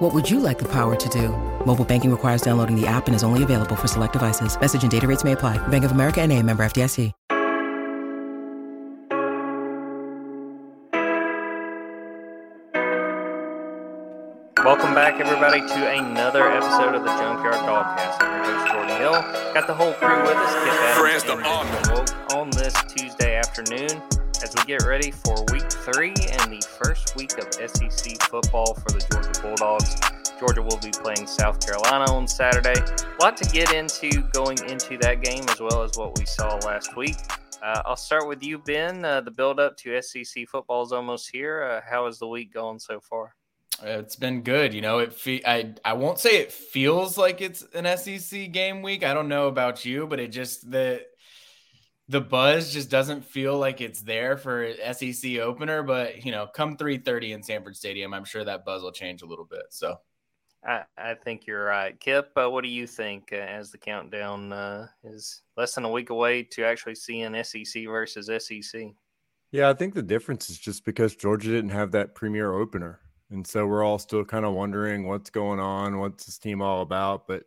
What would you like the power to do? Mobile banking requires downloading the app and is only available for select devices. Message and data rates may apply. Bank of America and a member FDIC. Welcome back, everybody, to another episode of the Junkyard Dawgcast. I'm your host, Jordan Hill. Got the whole crew with us. Kipp Adams Friends to and Wolk on this Tuesday afternoon as we get ready for week three and the first week of SEC football for the Georgia Bulldogs. Georgia will be playing South Carolina on Saturday. A lot to get into going into that game as well as what we saw last week. Uh, I'll start with you, Ben. Uh, the build up to SEC football is almost here. Uh, how has the week going so far? It's been good, you know. It fe- I I won't say it feels like it's an SEC game week. I don't know about you, but it just the the buzz just doesn't feel like it's there for SEC opener. But you know, come three thirty in Sanford Stadium, I'm sure that buzz will change a little bit. So I, I think you're right, Kipp. Uh, what do you think uh, as the countdown uh, is less than a week away to actually seeing SEC versus SEC? Yeah, I think the difference is just because Georgia didn't have that premier opener. And so we're all still kind of wondering what's going on, what's this team all about. But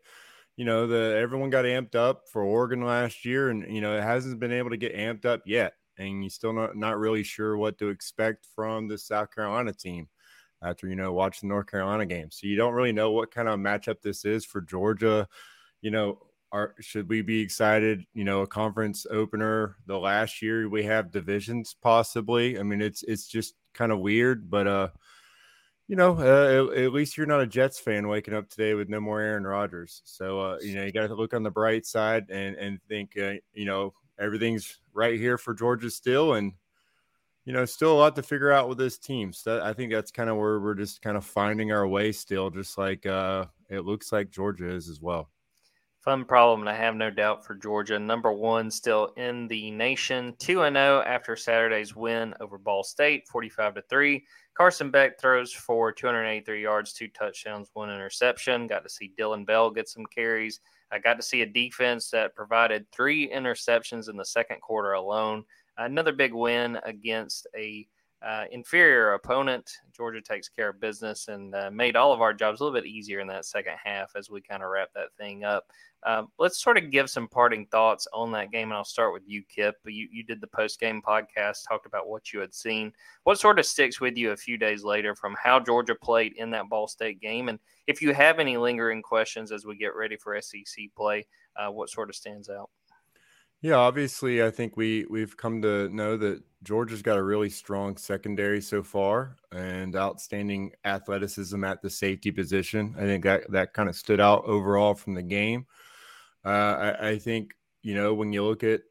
you know, the everyone got amped up for Oregon last year, and you know, it hasn't been able to get amped up yet. And you're still not not really sure what to expect from the South Carolina team after you know watching the North Carolina game. So you don't really know what kind of matchup this is for Georgia. You know, are should we be excited? You know, a conference opener the last year we have divisions possibly. I mean, it's it's just kind of weird, but uh you know, uh, at, at, least you're not a Jets fan waking up today with no more Aaron Rodgers. So, uh, you know, you got to look on the bright side and and think, uh, you know, everything's right here for Georgia still, and you know, still a lot to figure out with this team. So that, I think that's kind of where we're just kind of finding our way still, just like uh, it looks like Georgia is as well. Fun problem, and I have no doubt for Georgia. Number one, still in the nation, two and zero after Saturday's win over Ball State, forty-five to three. Carson Beck throws for 283 yards, two touchdowns, one interception. Got to see Dillon Bell get some carries. I got to see a defense that provided three interceptions in the second quarter alone. Another big win against a uh, inferior opponent. Georgia takes care of business and uh, made all of our jobs a little bit easier in that second half as we kind of wrap that thing up. Um, let's sort of give some parting thoughts on that game, and I'll start with you, Kipp. You you did the post game podcast, talked about what you had seen. What sort of sticks with you a few days later from how Georgia played in that Ball State game, and if you have any lingering questions as we get ready for SEC play, uh, what sort of stands out? Yeah, obviously, I think we we've come to know that Georgia's got a really strong secondary so far, and outstanding athleticism at the safety position. I think that that kind of stood out overall from the game. Uh, I, I, think you know when you look at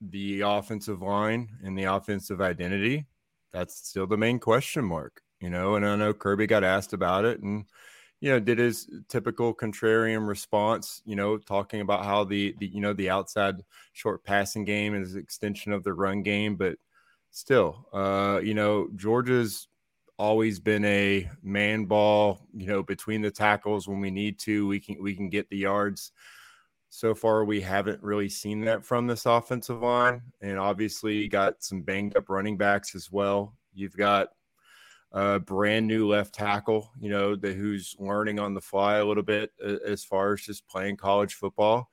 the offensive line and the offensive identity, that's still the main question mark. You know, and I know Kirby got asked about it, and you know did his typical contrarian response. You know, talking about how the, the you know the outside short passing game is an extension of the run game, but still, uh, you know, Georgia's always been a man ball. You know, between the tackles when we need to, we can we can get the yards so far we haven't really seen that from this offensive line and obviously got some banged up running backs as well you've got a brand new left tackle you know the, who's learning on the fly a little bit as far as just playing college football.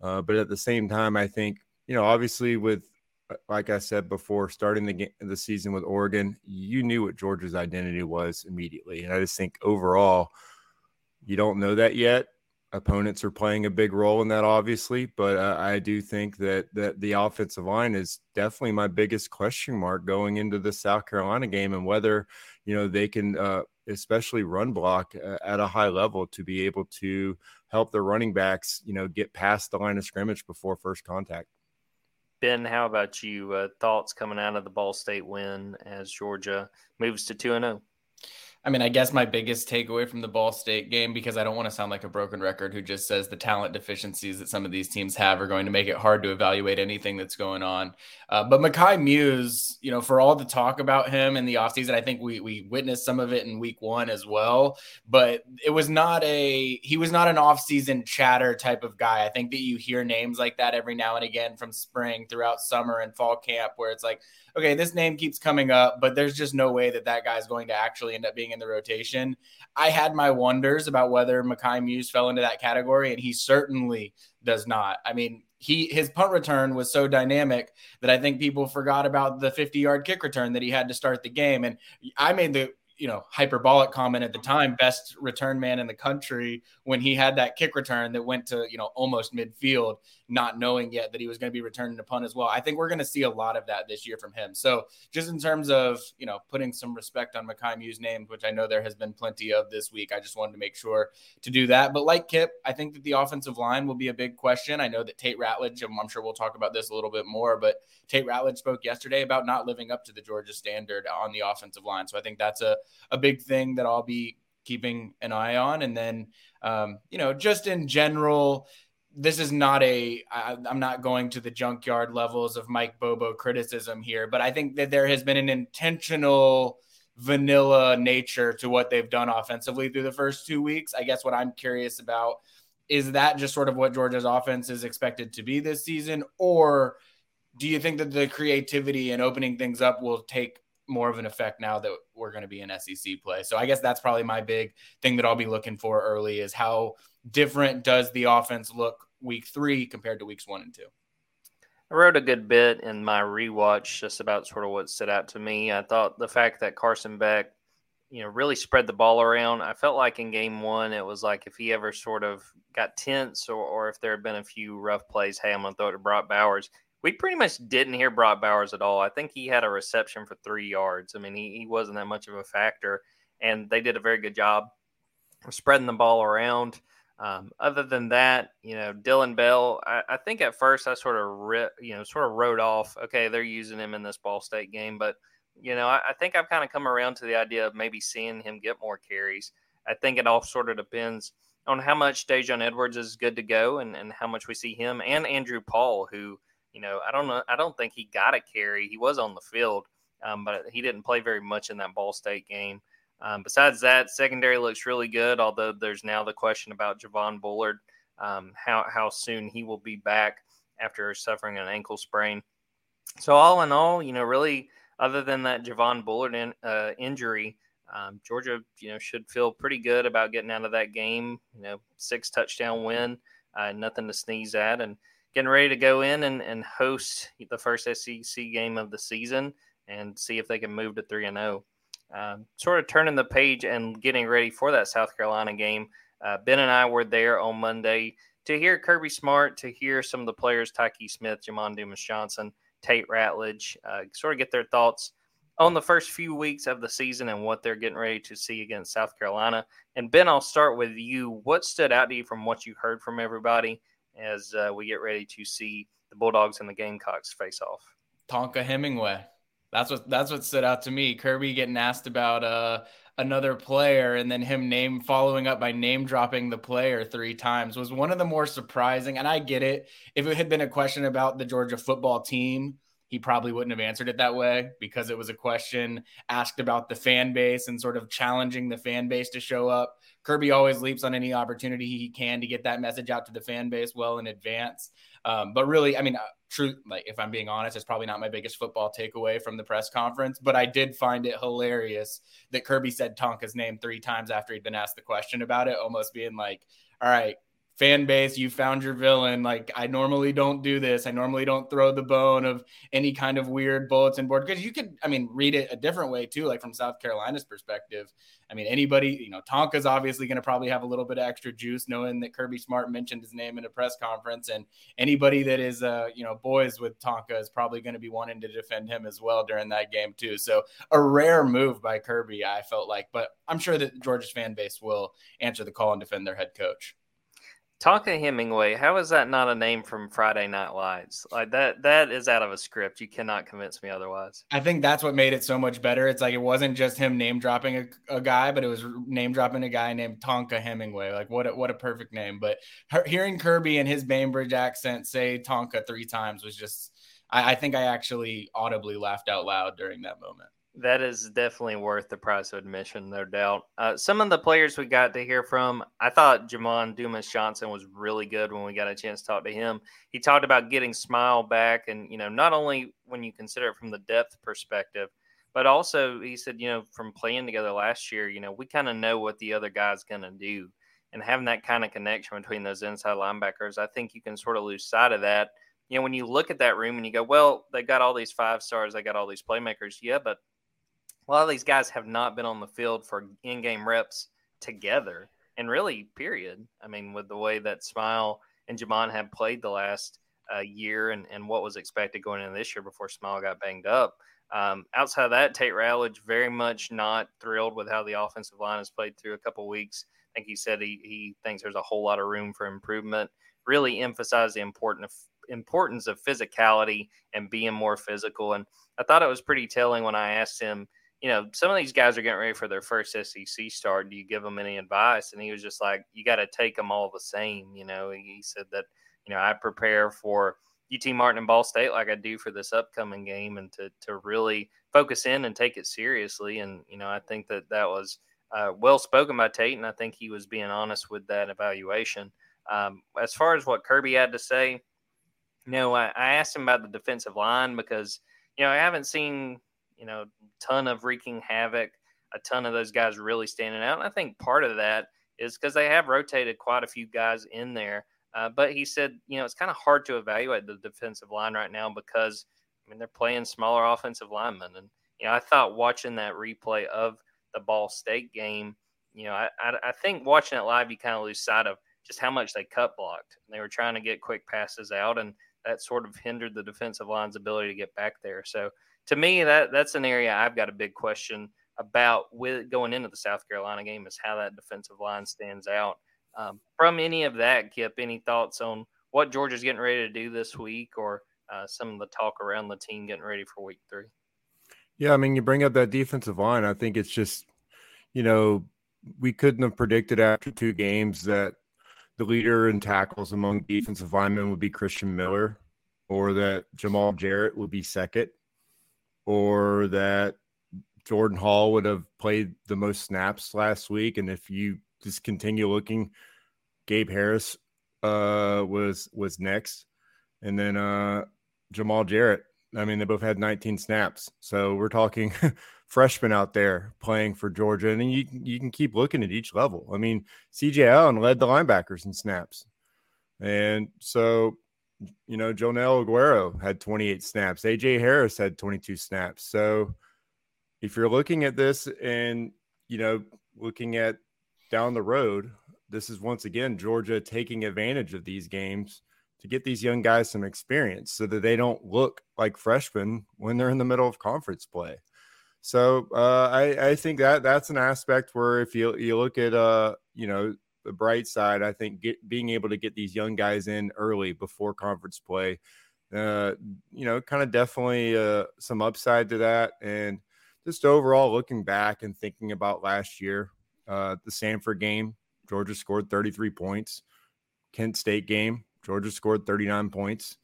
Uh, but at the same time i think you know obviously with like i said before starting the game, the season with oregon you knew what georgia's identity was immediately. And i just think overall you don't know that yet. Opponents are playing a big role in that obviously. But uh, i do think that that the offensive line is definitely my biggest question mark going into the south carolina game and whether you know they can uh, especially run block uh, at a high level to be able to help the running backs you know get past the line of scrimmage before first contact. Ben how about you? Uh, thoughts coming out of the ball state win as georgia moves to 2 and 0 I mean, I guess my biggest takeaway from the Ball State game, because I don't want to sound like a broken record who just says the talent deficiencies that some of these teams have are going to make it hard to evaluate anything that's going on. Uh, but Mekhi Mews, you know, for all the talk about him in the offseason, I think we we witnessed some of it in week one as well. But it was not a he was not an offseason chatter type of guy. I think that you hear names like that every now and again from spring throughout summer and fall camp, where it's like, okay, this name keeps coming up, but there's just no way that that guy's going to actually end up being in the rotation. I had my wonders about whether Mekhi Mews fell into that category, and he certainly does not. I mean, he his punt return was so dynamic that I think people forgot about the 50 yard kick return that he had to start the game. And I made the you know hyperbolic comment at the mm-hmm. time best return man in the country when he had that kick return that went to you know almost midfield not knowing yet that he was going to be returning to punt as well. I think we're going to see a lot of that this year from him. So just in terms of you know putting some respect on Mekhi Mews' name which i know there has been plenty of this week i just wanted to make sure to do that. But like kipp i think that the offensive line will be a big question. I know that tate ratledge i'm sure we'll talk about this a little bit more but tate ratledge spoke yesterday about not living up to the georgia standard on the offensive line. So i think that's a a big thing that I'll be keeping an eye on. And then, um, you know, just in general, this is not a. I, I'm not going to the junkyard levels of Mike Bobo criticism here, but I think that there has been an intentional vanilla nature to what they've done offensively through the first two weeks. I guess what I'm curious about is that just sort of what Georgia's offense is expected to be this season, or do you think that the creativity and opening things up will take more of an effect now that we're going to be in SEC play. So I guess that's probably my big thing that I'll be looking for early is how different does the offense look week three compared to weeks one and two. I wrote a good bit in my rewatch just about sort of what stood out to me. I thought the fact that Carson Beck, you know, really spread the ball around. I felt like in game one, it was like if he ever sort of got tense or, or if there had been a few rough plays, hey, I'm going to throw it to Brock Bowers we pretty much didn't hear Brock Bowers at all. I think he had a reception for three yards. I mean, he, he wasn't that much of a factor, and they did a very good job of spreading the ball around. Um, other than that, you know, Dillon Bell, I, I think at first I sort of, ri- you know, sort of wrote off, okay, they're using him in this Ball State game, but you know, I, I think I've kind of come around to the idea of maybe seeing him get more carries. I think it all sort of depends on how much Daijun Edwards is good to go and, and how much we see him and Andrew Paul, who – you know, I don't know. I don't think he got a carry. He was on the field, um, but he didn't play very much in that Ball State game. Um, besides that, secondary looks really good. Although there's now the question about Javon Bullard, um, how how soon he will be back after suffering an ankle sprain. So all in all, you know, really, other than that Javon Bullard in, uh, injury, um, Georgia, you know, should feel pretty good about getting out of that game. You know, six touchdown win, uh, nothing to sneeze at, and getting ready to go in and, and host the first SEC game of the season and see if they can move to 3 and 0. Um, sort of turning the page and getting ready for that South Carolina game. Uh, ben and I were there on Monday to hear Kirby Smart, to hear some of the players, Tykee Smith, Jamon Dumas Johnson, Tate Ratledge, uh, sort of get their thoughts on the first few weeks of the season and what they're getting ready to see against South Carolina. And Ben, I'll start with you. What stood out to you from what you heard from everybody? As uh, we get ready to see the Bulldogs and the Gamecocks face off. Tonka Hemingway. That's what that's what stood out to me. Kirby getting asked about uh, another player and then him name following up by name dropping the player three times was one of the more surprising. And I get it. If it had been a question about the Georgia football team, he probably wouldn't have answered it that way because it was a question asked about the fan base and sort of challenging the fan base to show up. Kirby always leaps on any opportunity he can to get that message out to the fan base well in advance. Um, but really, I mean, uh, true, like if I'm being honest, it's probably not my biggest football takeaway from the press conference, but I did find it hilarious that Kirby said Tonka's name three times after he'd been asked the question about it, almost being like, all right, fan base, you found your villain. Like I normally don't do this. I normally don't throw the bone of any kind of weird bulletin board because you could, I mean, read it a different way too, like from South Carolina's perspective. I mean, anybody, you know, Tonka's obviously going to probably have a little bit of extra juice knowing that Kirby Smart mentioned his name in a press conference, and anybody that is, uh, you know, boys with Tonka is probably going to be wanting to defend him as well during that game too. So a rare move by Kirby, I felt like, but I'm sure that Georgia's fan base will answer the call and defend their head coach. Tonka Hemingway, how is that not a name from Friday Night Lights? Like that that is out of a script. You cannot convince me otherwise. I think that's what made it so much better. It's like it wasn't just him name dropping a, a guy, but it was name dropping a guy named Tonka Hemingway. Like what a, what a perfect name. But hearing Kirby and his Bainbridge accent say Tonka three times was just I, I think I actually audibly laughed out loud during that moment. That is definitely worth the price of admission, no doubt. Uh, some of the players we got to hear from, I thought Jamon Dumas Johnson was really good when we got a chance to talk to him. He talked about getting Smael back, and you know, not only when you consider it from the depth perspective, but also he said, you know, from playing together last year, you know, we kind of know what the other guy's going to do, and having that kind of connection between those inside linebackers, I think you can sort of lose sight of that. You know, when you look at that room and you go, well, they got all these five stars, they got all these playmakers, yeah, but a lot of these guys have not been on the field for in-game reps together, and really, period. I mean, with the way that Smael and Jamon have played the last uh, year, and, and what was expected going into this year before Smael got banged up. Um, outside of that, Tate Ratledge very much not thrilled with how the offensive line has played through a couple weeks. I think he said he, he thinks there's a whole lot of room for improvement. Really emphasized the important importance of physicality and being more physical. And I thought it was pretty telling when I asked him – you know, some of these guys are getting ready for their first SEC start. Do you give them any advice? And he was just like, you got to take them all the same. You know, he said that, you know, I prepare for UT Martin and Ball State like I do for this upcoming game and to, to really focus in and take it seriously. And, you know, I think that that was uh, well spoken by Tate. And I think he was being honest with that evaluation. Um, as far as what Kirby had to say, you know, I, I asked him about the defensive line because, you know, I haven't seen you know, ton of wreaking havoc, a ton of those guys really standing out. And I think part of that is because they have rotated quite a few guys in there. Uh, but he said, you know, it's kind of hard to evaluate the defensive line right now because, I mean, they're playing smaller offensive linemen. And, you know, I thought watching that replay of the Ball State game, you know, I, I, I think watching it live, you kind of lose sight of just how much they cut blocked. They were trying to get quick passes out, and that sort of hindered the defensive line's ability to get back there. So, to me, that that's an area I've got a big question about with going into the South Carolina game is how that defensive line stands out. Um, from any of that, Kipp, any thoughts on what Georgia's getting ready to do this week, or uh, some of the talk around the team getting ready for Week Three? Yeah, I mean, you bring up that defensive line. I think it's just, you know, we couldn't have predicted after two games that the leader in tackles among defensive linemen would be Christian Miller, or that Jamal Jarrett would be second or that Jordan Hall would have played the most snaps last week. And if you just continue looking, Gabe Harris uh, was was next, and then uh, Jamal Jarrett. I mean, they both had 19 snaps. So we're talking freshmen out there playing for Georgia, and you you can keep looking at each level. I mean, CJ Allen led the linebackers in snaps, and so you know, Joenel Aguero had 28 snaps. AJ Harris had 22 snaps. So if you're looking at this and, you know, looking at down the road, this is once again Georgia taking advantage of these games to get these young guys some experience so that they don't look like freshmen when they're in the middle of conference play. So uh, I, I think that that's an aspect where if you you look at uh you know the bright side, I think get, being able to get these young guys in early before conference play, uh, you know, kind of definitely uh, some upside to that. And just overall looking back and thinking about last year, uh, the Samford game, Georgia scored 33 points. Kent State game, Georgia scored 39 points.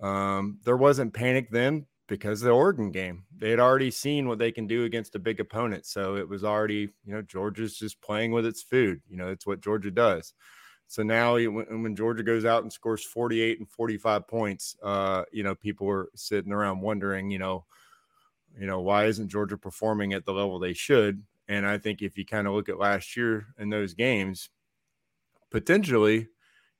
Um, there wasn't panic then because the Oregon game. They had already seen what they can do against a big opponent. So it was already, you know, Georgia's just playing with its food. You know, it's what Georgia does. So now when, when Georgia goes out and scores 48 and 45 points, uh, you know, people are sitting around wondering, you know, you know, why isn't Georgia performing at the level they should? And I think if you kind of look at last year in those games, potentially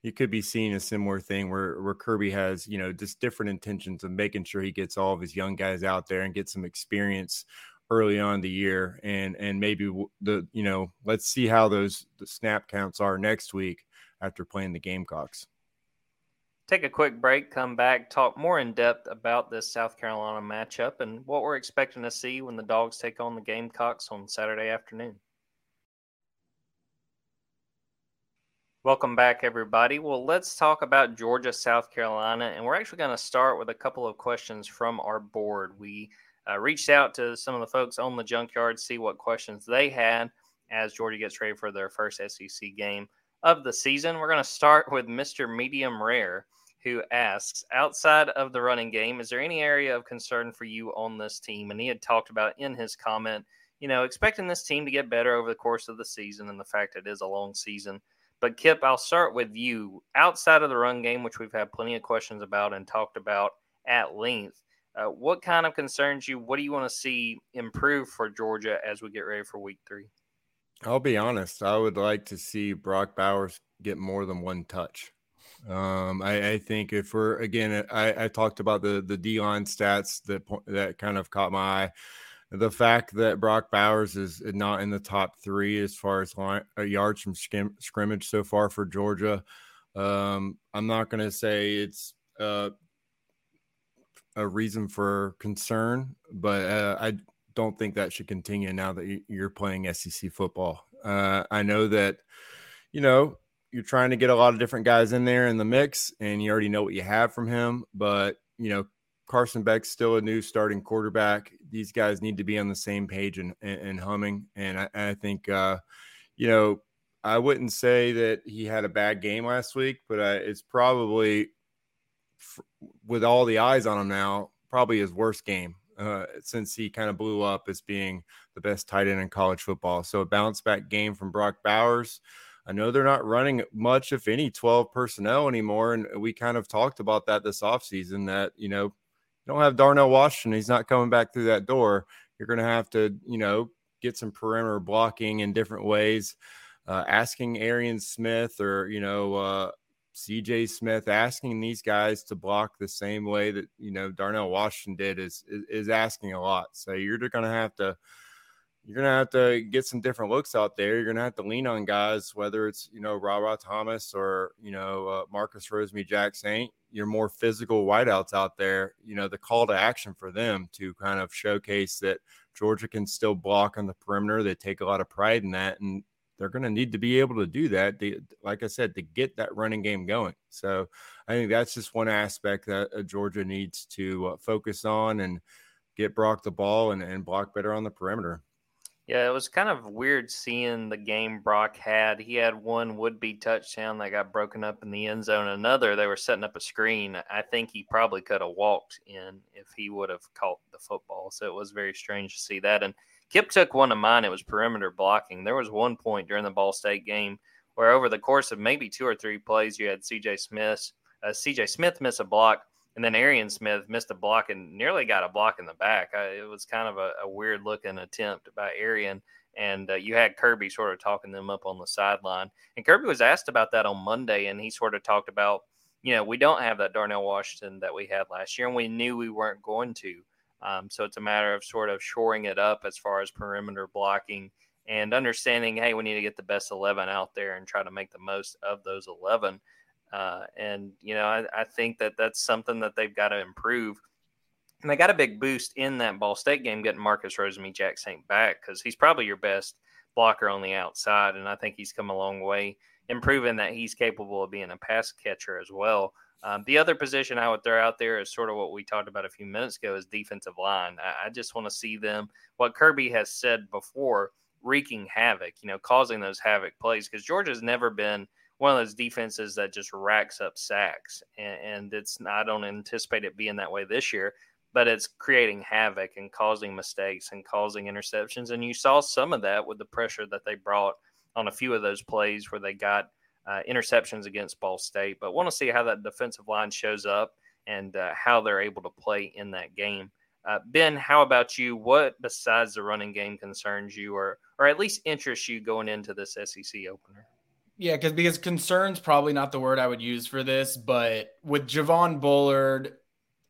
you could be seeing a similar thing where where Kirby has you know just different intentions of making sure he gets all of his young guys out there and get some experience early on the year and and maybe the you know let's see how those the snap counts are next week after playing the Gamecocks. Take a quick break, come back, talk more in depth about this South Carolina matchup and what we're expecting to see when the Dogs take on the Gamecocks on Saturday afternoon. Welcome back, everybody. Well, let's talk about Georgia, South Carolina, and we're actually going to start with a couple of questions from our board. We uh, reached out to some of the folks on the junkyard, see what questions they had as Georgia gets ready for their first SEC game of the season. We're going to start with Mr. Medium Rare, who asks Outside of the running game, is there any area of concern for you on this team? And he had talked about in his comment, you know, expecting this team to get better over the course of the season and the fact it is a long season. But Kipp, I'll start with you. Outside of the run game, which we've had plenty of questions about and talked about at length, uh, what kind of concerns you? What do you want to see improve for Georgia as we get ready for Week Three? I'll be honest. I would like to see Brock Bowers get more than one touch. Um, I, I, think if we're again, I, I talked about the the D line stats that that kind of caught my eye. The fact that Brock Bowers is not in the top three as far as line, uh, yards from skim, scrimmage so far for Georgia. Um, I'm not going to say it's uh, a reason for concern, but uh, I don't think that should continue now that you're playing SEC football. Uh, I know that, you know, you're trying to get a lot of different guys in there in the mix, and you already know what you have from him. But you know, Carson Beck's still a new starting quarterback. These guys need to be on the same page and, and, and humming. And I, I think, uh, you know, I wouldn't say that he had a bad game last week, but uh, it's probably with all the eyes on him now, probably his worst game uh, since he kind of blew up as being the best tight end in college football. So a bounce back game from Brock Bowers. I know they're not running much, if any, 12 personnel anymore. And we kind of talked about that this offseason that, you know, don't have Darnell Washington. He's not coming back through that door. You're going to have to, you know, get some perimeter blocking in different ways. Uh, asking Arian Smith or, you know, uh, CJ Smith asking these guys to block the same way that you know Darnell Washington did is is, is asking a lot. So you're going to have to you're to have to get some different looks out there. You're to have to lean on guys, whether it's you know Ra Thomas or you know uh, Marcus Jacksaint, Your more physical wideouts out there. You know the call to action for them to kind of showcase that Georgia can still block on the perimeter. They take a lot of pride in that, and they're going to need to be able to do that. To, like I said, to get that running game going. So I think that's just one aspect that uh, Georgia needs to uh, focus on and get Brock the ball and, and block better on the perimeter. Yeah, it was kind of weird seeing the game Brock had. He had one would be touchdown that got broken up in the end zone. Another, they were setting up a screen. I think he probably could have walked in if he would have caught the football. So it was very strange to see that. And Kipp took one of mine. It was perimeter blocking. There was one point during the Ball State game where, over the course of maybe two or three plays, you had C.J. Smith, uh, C.J. Smith miss a block, and then Arian Smith missed a block and nearly got a block in the back. Uh, it was kind of a, a, weird looking attempt by Arian. And uh, you had Kirby sort of talking them up on the sideline. And Kirby was asked about that on Monday, and he sort of talked about, you know, we don't have that Darnell Washington that we had last year, and we knew we weren't going to. Um, so it's a matter of sort of shoring it up as far as perimeter blocking and understanding, hey, we need to get the best 11 out there and try to make the most of those 11. Uh, and, you know, I, I, think that that's something that they've got to improve. And they got a big boost in that Ball State game getting Marcus Rosemy-Jacksaint back because he's probably your best blocker on the outside. And I think he's come a long way, improving that he's capable of being a pass catcher as well. Um, the other position I would throw out there is sort of what we talked about a few minutes ago is defensive line. I, I just want to see them, what Kirby has said before, wreaking havoc, you know, causing those havoc plays because Georgia's never been one of those defenses that just racks up sacks. And, and it's, I don't anticipate it being that way this year, but it's creating havoc and causing mistakes and causing interceptions. And you saw some of that with the pressure that they brought on a few of those plays where they got uh, interceptions against Ball State, but want to see how that defensive line shows up and uh, how they're able to play in that game. Uh, ben, how about you? What besides the running game concerns you, or or at least interests you going into this SEC opener? Yeah, because because concerns probably not the word I would use for this, but with Javon Bullard,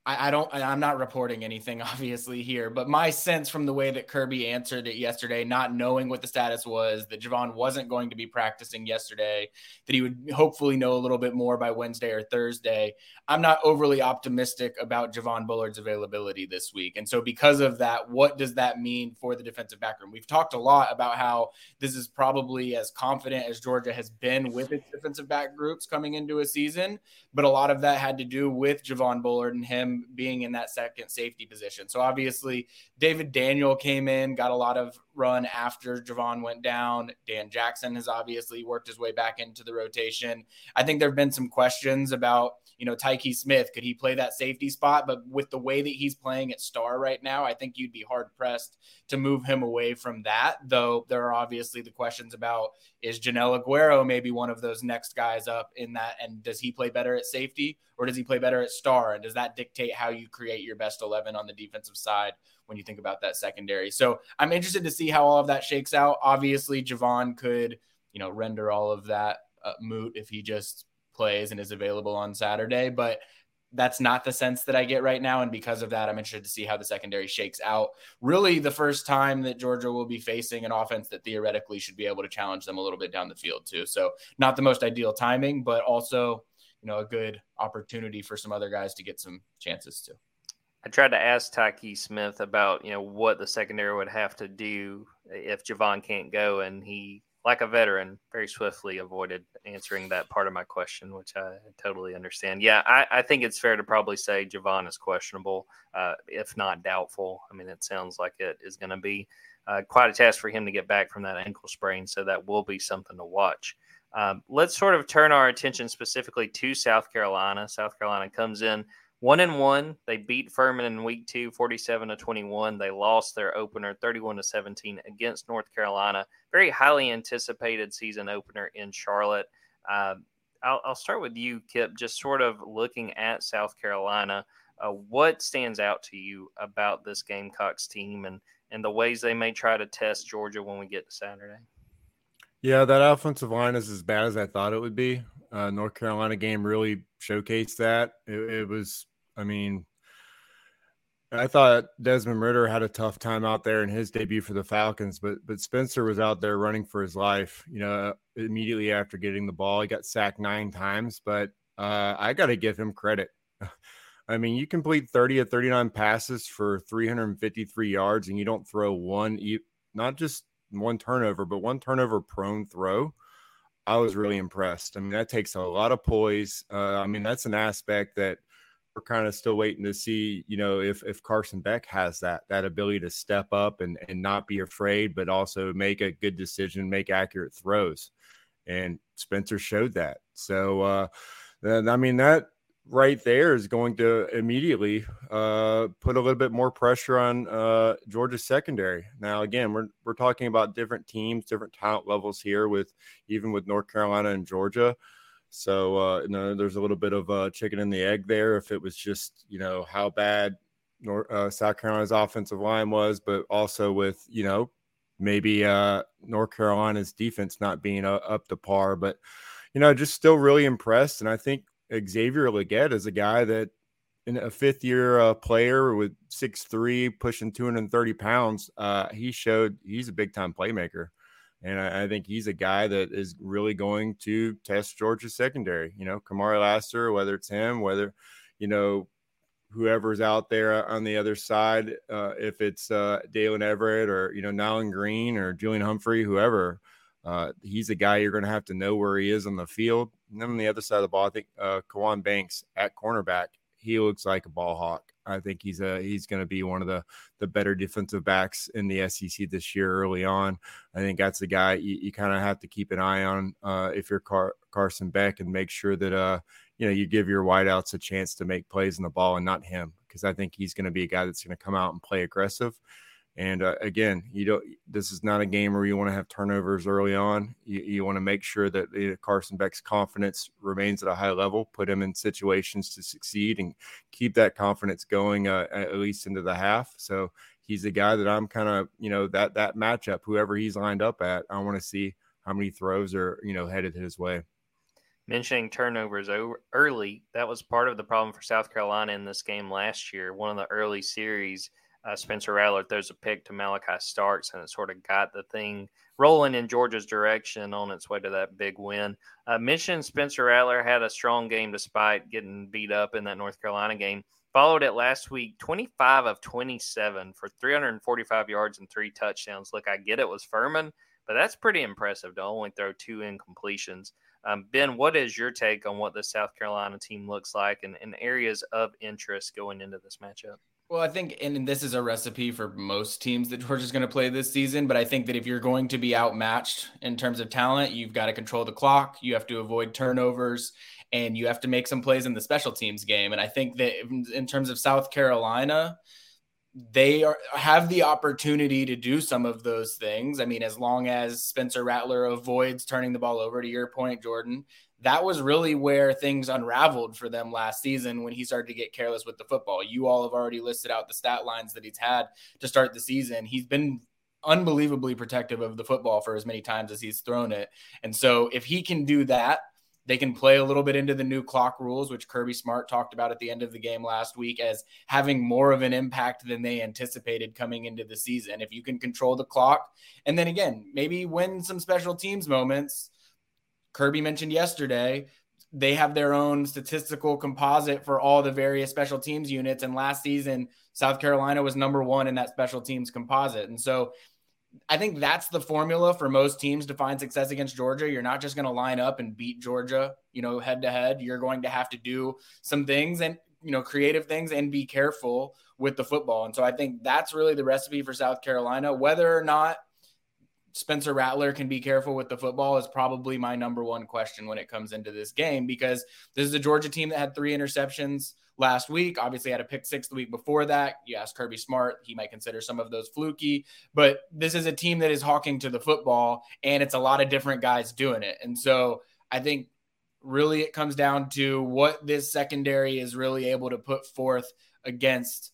I, I don't, I'm not reporting anything obviously here, but my sense from the way that Kirby answered it yesterday, not knowing what the status was, that Javon wasn't going to be practicing yesterday, that he would hopefully know a little bit more by Wednesday or Thursday. I'm not overly optimistic about Javon Bullard's availability this week. And so, because of that, what does that mean for the defensive back room? We've talked a lot about how this is probably as confident as Georgia has been with its defensive back groups coming into a season, but a lot of that had to do with Javon Bullard and him being in that second safety position. So obviously, David Daniel came in, got a lot of run after Javon went down. Dan Jackson has obviously worked his way back into the rotation. I think there have been some questions about, you know, Tykee Smith. Could he play that safety spot? But with the way that he's playing at star right now, I think you'd be hard pressed to move him away from that. Though there are obviously the questions about is Joenel Aguero maybe one of those next guys up in that? And does he play better at safety or does he play better at star? And does that dictate how you create your best 11 on the defensive side when you think about that secondary? So I'm interested to see how all of that shakes out. Obviously, Javon could, you know, render all of that uh, moot if he just plays and is available on Saturday. But that's not the sense that I get right now. And because of that, I'm interested to see how the secondary shakes out. Really, the first time that Georgia will be facing an offense that theoretically should be able to challenge them a little bit down the field, too. So, not the most ideal timing, but also, you know, a good opportunity for some other guys to get some chances too. I tried to ask Tykee Smith about, you know, what the secondary would have to do if Javon can't go, and he like a veteran, very swiftly avoided answering that part of my question, which I totally understand. Yeah, I, I think it's fair to probably say Javon is questionable, uh, if not doubtful. I mean, it sounds like it is going to be uh, quite a task for him to get back from that ankle sprain, so that will be something to watch. Um, let's sort of turn our attention specifically to South Carolina. South Carolina comes in one and one. They beat Furman in week two, 47 to 21. They lost their opener 31 to 17 against North Carolina. Very highly anticipated season opener in Charlotte. Uh, I'll, I'll, start with you, Kipp, just sort of looking at South Carolina. Uh, what stands out to you about this Gamecocks team and, and the ways they may try to test Georgia when we get to Saturday? Yeah, that offensive line is as bad as I thought it would be. Uh, North Carolina game really showcased that. It, it, was, I mean, I thought Desmond Ridder had a tough time out there in his debut for the Falcons, but but Spencer was out there running for his life. You know, immediately after getting the ball, he got sacked nine times, but uh, I got to give him credit. I mean, you complete 30 of 39 passes for 353 yards, and you don't throw one, not just one turnover, but one turnover prone throw. I was really impressed. I mean, that takes a lot of poise. Uh, I mean, that's an aspect that we're kind of still waiting to see. You know, if if Carson Beck has that that ability to step up and and not be afraid, but also make a good decision, make accurate throws, and Spencer showed that. So, uh, I mean that right there is going to immediately uh, put a little bit more pressure on uh, Georgia's secondary. Now, again, we're we're talking about different teams, different talent levels here, with even with North Carolina and Georgia. So, uh, you know, there's a little bit of uh, chicken and the egg there. If it was just, you know, how bad North, uh, South Carolina's offensive line was, but also with, you know, maybe uh, North Carolina's defense not being uh, up to par. But, you know, just still really impressed. And I think Xavier Legette is a guy that in a fifth year uh, player with six three, pushing 230 pounds, uh, he showed he's a big time playmaker. And I, I, think he's a guy that is really going to test Georgia's secondary. You know, Kamari Lassiter, whether it's him, whether, you know, whoever's out there on the other side, uh, if it's uh, Daylen Everette or, you know, Nyland Green or Julian Humphrey, whoever, uh, he's a guy you're going to have to know where he is on the field. And then on the other side of the ball, I think uh, Kawan Banks at cornerback, he looks like a ball hawk. I think he's a he's going to be one of the the better defensive backs in the SEC this year early on. I think that's the guy you, you kind of have to keep an eye on uh, if you're Car- Carson Beck and make sure that uh you know you give your wideouts a chance to make plays in the ball and not him because I think he's going to be a guy that's going to come out and play aggressive. And uh, again, you don't. This is not a game where you want to have turnovers early on. You, you want to make sure that uh, Carson Beck's confidence remains at a high level. Put him in situations to succeed and keep that confidence going uh, at least into the half. So he's a guy that I'm kind of, you know, that that matchup, whoever he's lined up at, I want to see how many throws are, you know, headed his way. mentioning turnovers early, that was part of the problem for South Carolina in this game last year. One of the early series, uh, Spencer Rattler throws a pick to Malaki Starks, and it sort of got the thing rolling in Georgia's direction on its way to that big win. Uh, mentioned Spencer Rattler had a strong game despite getting beat up in that North Carolina game. Followed it last week, 25 of 27 for 345 yards and three touchdowns. Look, I get it was Furman, but that's pretty impressive to only throw two incompletions. Um, ben, what is your take on what the South Carolina team looks like and, and areas of interest going into this matchup? Well, I think, and this is a recipe for most teams that Georgia's going to play this season. But I think that if you're going to be outmatched in terms of talent, you've got to control the clock. You have to avoid turnovers, and you have to make some plays in the special teams game. And I think that in terms of South Carolina, they are, have the opportunity to do some of those things. I mean, as long as Spencer Rattler avoids turning the ball over, to your point, Jordan, that was really where things unraveled for them last season when he started to get careless with the football. You all have already listed out the stat lines that he's had to start the season. He's been unbelievably protective of the football for as many times as he's thrown it. And so if he can do that, they can play a little bit into the new clock rules, which Kirby Smart talked about at the end of the game last week as having more of an impact than they anticipated coming into the season. If you can control the clock, and then again, maybe win some special teams moments. Kirby mentioned yesterday, they have their own statistical composite for all the various special teams units. And last season, South Carolina was number one in that special teams composite. And so I think that's the formula for most teams to find success against Georgia. You're not just going to line up and beat Georgia, you know, head to head. You're going to have to do some things and, you know, creative things and be careful with the football. And so I think that's really the recipe for South Carolina. Whether or not Spencer Rattler can be careful with the football is probably my number one question when it comes into this game because this is a Georgia team that had three interceptions last week. Obviously, had a pick six the week before that. You ask Kirby Smart, he might consider some of those fluky, but this is a team that is hawking to the football, and it's a lot of different guys doing it. And so I think really it comes down to what this secondary is really able to put forth against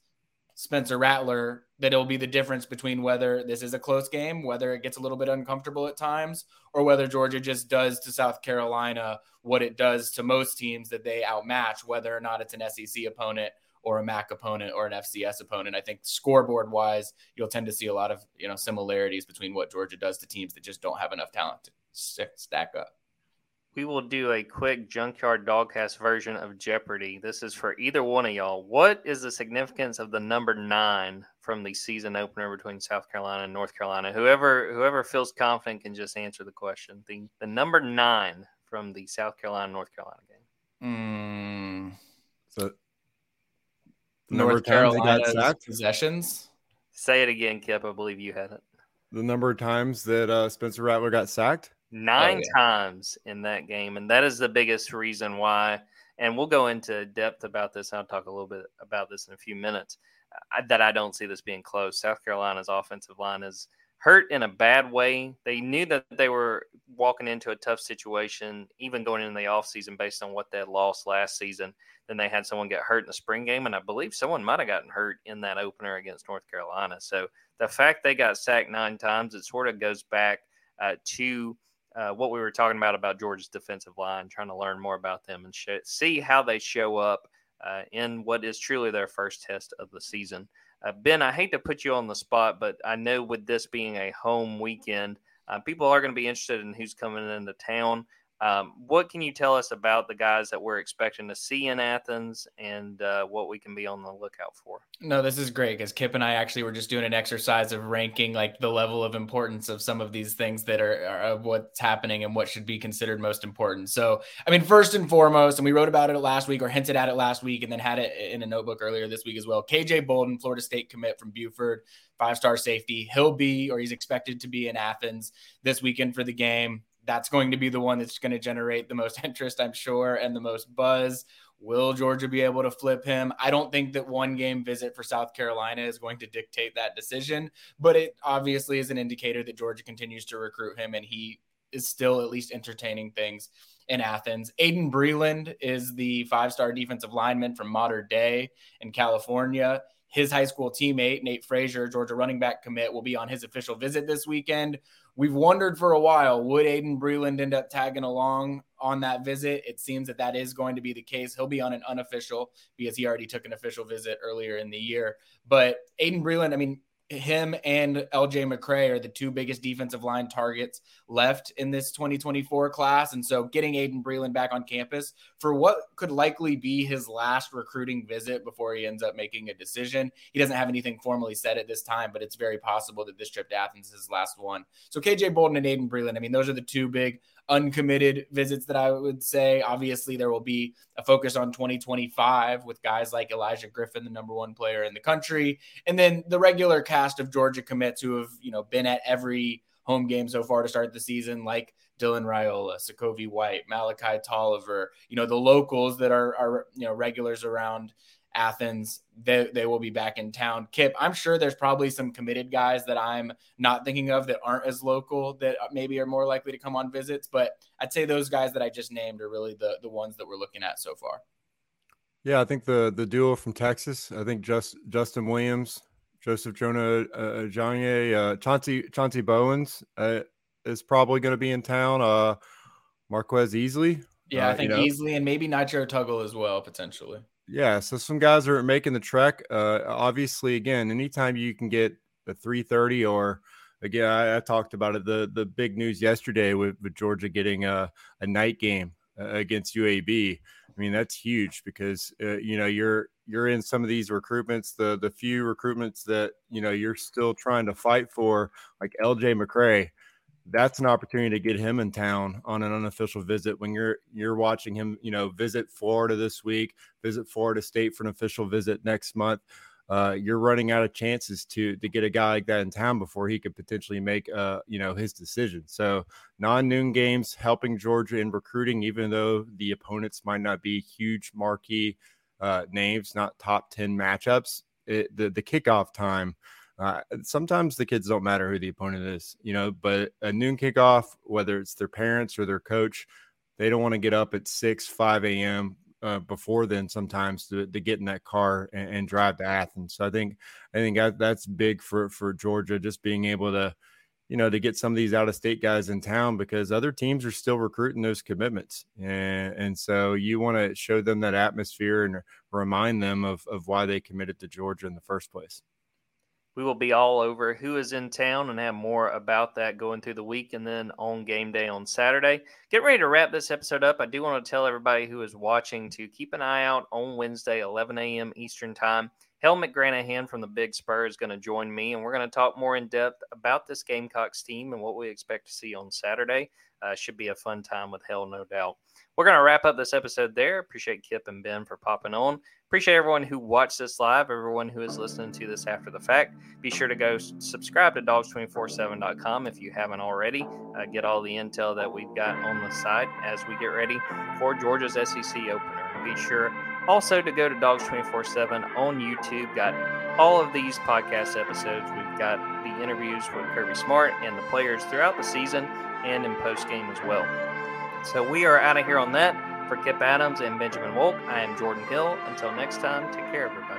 Spencer Rattler that it'll be the difference between whether this is a close game, whether it gets a little bit uncomfortable at times, or whether Georgia just does to South Carolina what it does to most teams that they outmatch, whether or not it's an SEC opponent or a MAC opponent or an FCS opponent. I think scoreboard wise, you'll tend to see a lot of you know similarities between what Georgia does to teams that just don't have enough talent to stack up we will do a quick junkyard Dawgcast version of Jeopardy. This is for either one of y'all. What is the significance of the number nine from the season opener between South Carolina and North Carolina? Whoever whoever feels confident can just answer the question. The the number nine from the South Carolina North Carolina game. Mm. So North Carolina got sacked possessions. Say it again, Kipp. I believe you had it. The number of times that uh, Spencer Rattler got sacked nine oh, yeah. times in that game, and that is the biggest reason why. And we'll go into depth about this. I'll talk a little bit about this in a few minutes. I, that I don't see this being close. South Carolina's offensive line is hurt in a bad way. They knew that they were walking into a tough situation, even going into the offseason based on what they lost last season. Then they had someone get hurt in the spring game, and I believe someone might have gotten hurt in that opener against North Carolina. So the fact they got sacked nine times, it sort of goes back uh, to uh, what we were talking about about Georgia's defensive line, trying to learn more about them and see how they show up uh, in what is truly their first test of the season. Uh, ben, I hate to put you on the spot, but I know with this being a home weekend, uh, people are going to be interested in who's coming into town. Um, what can you tell us about the guys that we're expecting to see in Athens and uh, what we can be on the lookout for? No, this is great because Kipp and I actually were just doing an exercise of ranking like the level of importance of some of these things that are, are what's happening and what should be considered most important. So, I mean, first and foremost, and we wrote about it last week or hinted at it last week and then had it in a notebook earlier this week as well. KJ Bolden, Florida State commit from Buford, five star safety. He'll be, or he's expected to be in Athens this weekend for the game that's going to be the one that's going to generate the most interest, I'm sure, and the most buzz. Will Georgia be able to flip him? I don't think that one game visit for South Carolina is going to dictate that decision, but it obviously is an indicator that Georgia continues to recruit him and he is still at least entertaining things in Athens. Aydin Breland is the five star defensive lineman from Mater Dei in California his high school teammate, Nate Frazier, Georgia running back commit, will be on his official visit this weekend. We've wondered for a while would Aydin Breland end up tagging along on that visit? It seems that that is going to be the case. He'll be on an unofficial because he already took an official visit earlier in the year. But Aydin Breland, I mean, him and LJ McCray are the two biggest defensive line targets left in this 2024 class. And so getting Aydin Breland back on campus for what could likely be his last recruiting visit before he ends up making a decision. He doesn't have anything formally said at this time, but it's very possible that this trip to Athens is his last one. So KJ Bolden and Aydin Breland, I mean, those are the two big uncommitted visits that I would say. Obviously, there will be a focus on 2025 with guys like Elijah Griffin, the number one player in the country, and then the regular cast of Georgia commits who have you know been at every home game so far to start the season, like Dylan Raiola, Sokovi White, Malachi Tolliver, you know, the locals that are, are you know regulars around Athens, they, they will be back in town. Kipp, I'm sure there's probably some committed guys that I'm not thinking of that aren't as local that maybe are more likely to come on visits, but I'd say those guys that I just named are really the the ones that we're looking at so far. Yeah, I think the the duo from Texas, I think just Justin Williams, Joseph Jonah uh, Janye, uh, Chauncey Chauncey Bowens uh, is probably going to be in town. Uh, Marquez Easley. Yeah, I uh, think you know. Easley and maybe Nitro Tuggle as well, potentially. Yeah, so some guys are making the trek. Uh, obviously, again, anytime you can get a 330 or again, I, I, talked about it. The the big news yesterday with, with Georgia getting a, a night game uh, against UAB. I mean, that's huge because uh, you know you're you're in some of these recruitments, the the few recruitments that you know you're still trying to fight for, like LJ McCray that's an opportunity to get him in town on an unofficial visit when you're you're watching him you know visit florida this week visit florida state for an official visit next month. Uh, you're running out of chances to to get a guy like that in town before he could potentially make uh you know his decision. So non-noon games helping georgia in recruiting even though the opponents might not be huge marquee uh, names not top 10 matchups it, the the kickoff time uh, sometimes the kids don't matter who the opponent is, you know, but a noon kickoff, whether it's their parents or their coach, they don't want to get up at 6, 5 a.m. Uh, before then sometimes to, to get in that car and, and, drive to Athens. So I think I think that, that's big for for Georgia, just being able to, you know, to get some of these out of state guys in town because other teams are still recruiting those commitments, and and so you want to show them that atmosphere and remind them of of why they committed to Georgia in the first place. We will be all over who is in town and have more about that going through the week and then on game day on Saturday. Get ready to wrap this episode up. I do want to tell everybody who is watching to keep an eye out on Wednesday, 11 a.m. Eastern Time. Hale McGranahan from the Big Spur is going to join me, and we're going to talk more in depth about this Gamecocks team and what we expect to see on Saturday. Uh, should be a fun time with Hale, no doubt. We're going to wrap up this episode there. Appreciate Kipp and Ben for popping on. Appreciate everyone who watched this live, everyone who is listening to this after the fact. Be sure to go subscribe to dawgs247.com if you haven't already. Uh, get all the intel that we've got on the site as we get ready for Georgia's SEC opener. Be sure also to go to Dawgs247 on YouTube. Got all of these podcast episodes. We've got the interviews with Kirby Smart and the players throughout the season and in post game as well. So we are out of here on that. For Kipp Adams and Benjamin Wolk, I am Jordan Hill. Until next time, take care, everybody.